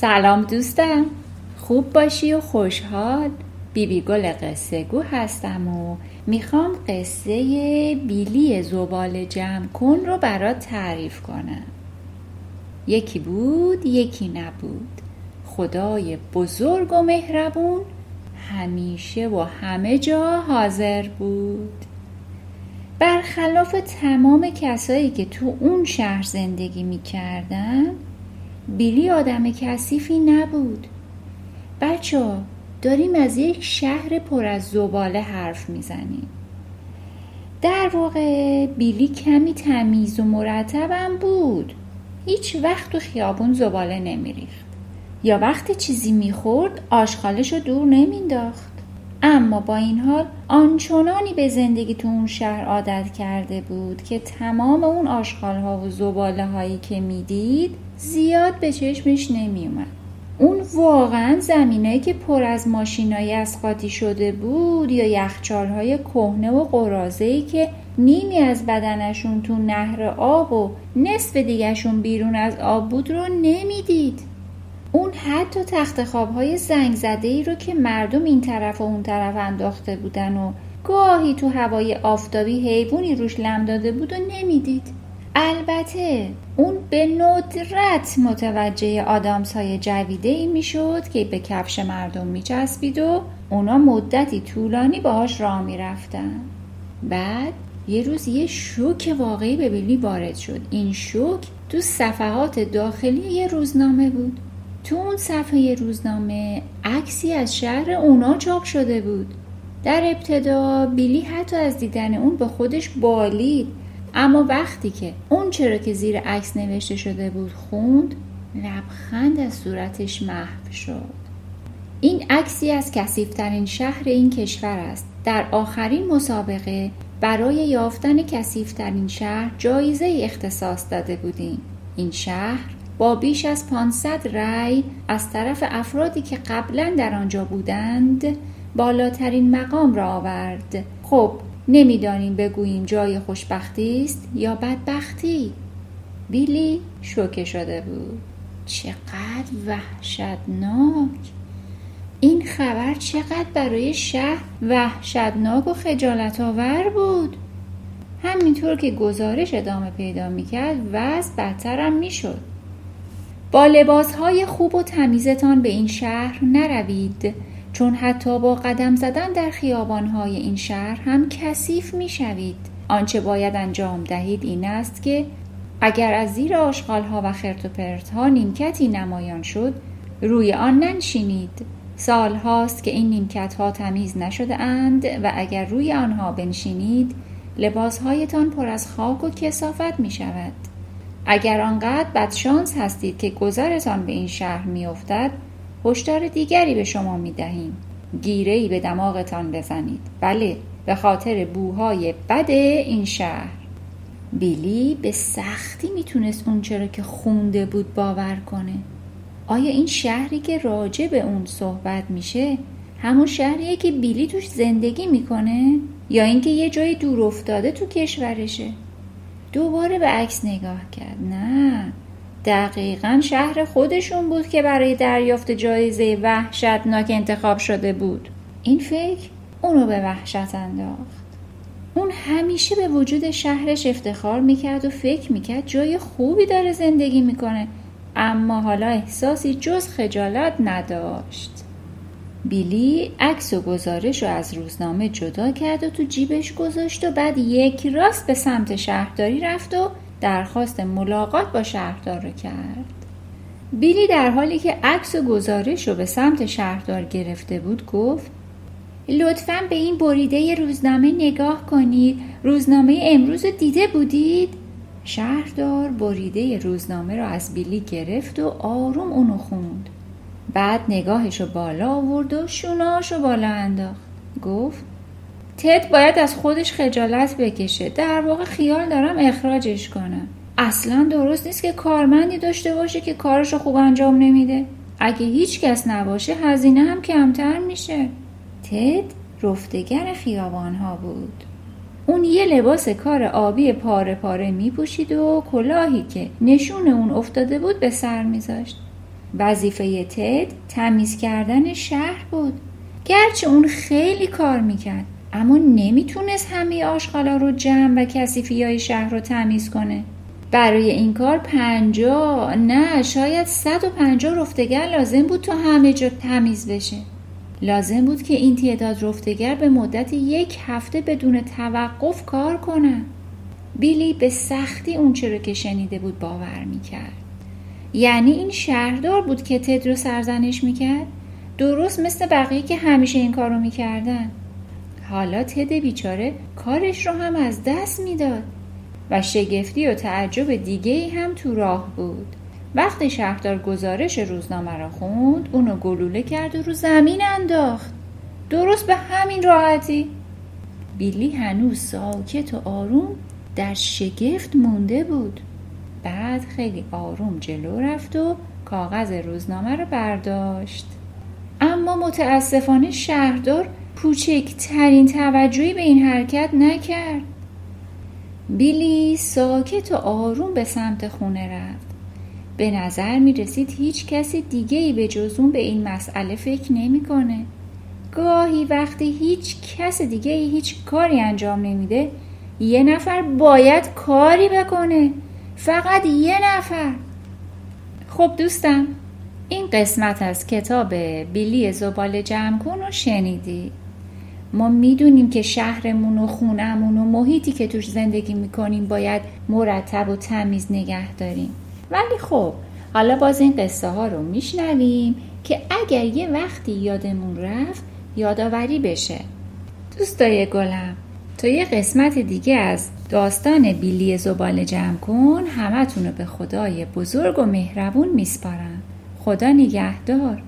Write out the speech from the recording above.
سلام دوستم. خوب باشی و خوشحال. بیبی گل قصه گو هستم و می‌خوام قصه بیلی زبال جمع کن رو برات تعریف کنم. یکی بود یکی نبود. خدای بزرگ و مهربون همیشه و همه جا حاضر بود. برخلاف تمام کسایی که تو اون شهر زندگی می‌کردن بیلی آدم کثیفی نبود. بچه داریم از یک شهر پر از زباله حرف می‌زنیم. در واقع بیلی کمی تمیز و مرتبم بود. هیچ وقت تو خیابون زباله نمیریخت. یا وقتی چیزی می‌خورد آشخالش رو دور نمینداخت اما با این حال آنچنانی به زندگی تو اون شهر عادت کرده بود که تمام اون آشغال ها و زباله هایی که می‌دید زیاد به چشمش نمیومد اون واقعا زمینه که پر از ماشینای اسقاطی شده بود یا یخچال های کهنه و قرازه که نیمی از بدنشون تو نهر آب و نصف دیگهشون بیرون از آب بود رو نمی‌دید. اون حتی تخت خواب های زنگ زده ای رو که مردم این طرف و اون طرف انداخته بودن و گاهی تو هوای آفتابی حیوانی روش لم داده بود و نمی‌دید. البته اون به ندرت متوجه آدامس های جویده ای می‌شد که به کفش مردم میچسبید و اونا مدتی طولانی باهاش راه می‌رفتن. بعد یه روز یه شوک واقعی به بیلی وارد شد. این شوک تو صفحات داخلی یه روزنامه بود. تو اون صفحه روزنامه عکسی از شهر اونا چاپ شده بود. در ابتدا بیلی حتی از دیدن اون به خودش بالید اما وقتی که اون چرا که زیر عکس نوشته شده بود خوند لبخند از صورتش محو شد. این عکسی از کسیفترین شهر این کشور است. در آخرین مسابقه برای یافتن کسیفترین شهر جایزه اختصاص داده بودیم. این شهر با بیش از 500 رأی از طرف افرادی که قبلا در آنجا بودند بالاترین مقام را آورد. خب نمی‌دانیم بگوییم جای خوشبختی است یا بدبختی. بیلی شوکه شده بود. چقدر وحشتناک. این خبر چقدر برای شهر وحشتناک و خجالت آور بود. همینطور که گزارش ادامه پیدا می‌کرد وضع بدترم می‌شد. با لباسهای خوب و تمیزتان به این شهر نروید چون حتی با قدم زدن در خیابانهای این شهر هم کثیف می‌شوید آنچه باید انجام دهید این است که اگر از زیر آشغالها و خرت و پرتها نیمکتی نمایان شد روی آن ننشینید سال هاست که این نیمکت ها تمیز نشده اند و اگر روی آنها بنشینید لباسهایتان پر از خاک و کسافت می شود. اگر آنقدر بدشانس هستید که گذرتان به این شهر میافتد هشدار دیگری به شما می دهیم گیره به دماغتان بزنید. بله به خاطر بوهای بد این شهر. بیلی به سختی می‌تونست اون چرا که خونده بود باور کنه. آیا این شهری که راجع به اون صحبت میشه همون شهریه که بیلی توش زندگی می‌کنه؟ یا اینکه یه جای دور افتاده تو کشورشه؟ دوباره به عکس نگاه کرد. نه. دقیقا شهر خودشون بود که برای دریافت جایزه وحشتناک انتخاب شده بود. این فکر اونو به وحشت انداخت. اون همیشه به وجود شهرش افتخار می‌کرد و فکر می‌کرد جای خوبی داره زندگی می‌کنه. اما حالا احساسی جز خجالت نداشت. بیلی عکس و گزارش رو از روزنامه جدا کرد و تو جیبش گذاشت و بعد یک راست به سمت شهرداری رفت و درخواست ملاقات با شهردار رو کرد. بیلی در حالی که عکس و گزارش رو به سمت شهردار گرفته بود گفت لطفا به این بریده روزنامه نگاه کنید. روزنامه امروز رو دیده بودید؟ شهردار بریده روزنامه را از بیلی گرفت و آروم اونو خوند. بعد نگاهش رو بالا آورد و شوناش رو بالا انداخت. گفت تد باید از خودش خجالت بکشه. در واقع خیال دارم اخراجش کنم. اصلا درست نیست که کارمندی داشته باشه که کارش رو خوب انجام نمیده. اگه هیچ کس نباشه هزینه هم کمتر میشه. تد رفتگر خیابان ها بود. اون یه لباس کار آبی پاره پاره می و کلاهی که نشون اون افتاده بود به سر میذاشت. وظیفه تد تمیز کردن شهر بود. گرچه اون خیلی کار می‌کرد اما نمی‌تونست همه آشغالا رو جمع و کسیفی های شهر رو تمیز کنه. برای این کار پنجا نه شاید صد و پنجا رفتگر لازم بود تا همه جا تمیز بشه. لازم بود که این تعداد رفتگر به مدت یک هفته بدون توقف کار کنن. بیلی به سختی اون رو که شنیده بود باور می‌کرد. یعنی این شهردار بود که تد رو سرزنش می‌کرد؟ درست مثل بقیه که همیشه این کار رو می‌کردن. حالا تد بیچاره کارش رو هم از دست می‌داد و شگفتی و تعجب دیگه ای هم تو راه بود. وقتی شهردار گزارش روزنامه را خوند اونو گلوله کرد و رو زمین انداخت. درست به همین راحتی. بیلی هنوز ساکت و آروم در شگفت مونده بود. بعد خیلی آروم جلو رفت و کاغذ روزنامه رو برداشت. اما متاسفانه شهردار کوچکترین توجهی به این حرکت نکرد. بیلی ساکت و آروم به سمت خونه رفت. به نظر می رسید هیچ کسی دیگه ای به جزون به این مسئله فکر نمی‌کنه. گاهی وقتی هیچ کس دیگه ای هیچ کاری انجام نمیده یه نفر باید کاری بکنه. فقط یه نفر. خب دوستم این قسمت از کتاب بیلی زبال جمع کن رو شنیدی؟ ما می‌دونیم که شهرمون و خونمون و محیطی که توش زندگی می‌کنیم باید مرتب و تمیز نگه داریم. ولی خب حالا باز این قصه ها رو میشنویم که اگر یه وقتی یادمون رفت یادآوری بشه. دوستای گلم تا یه قسمت دیگه از داستان بیلی زبال جمع کن همتون رو به خدای بزرگ و مهربون میسپارم. خدا نگهدار.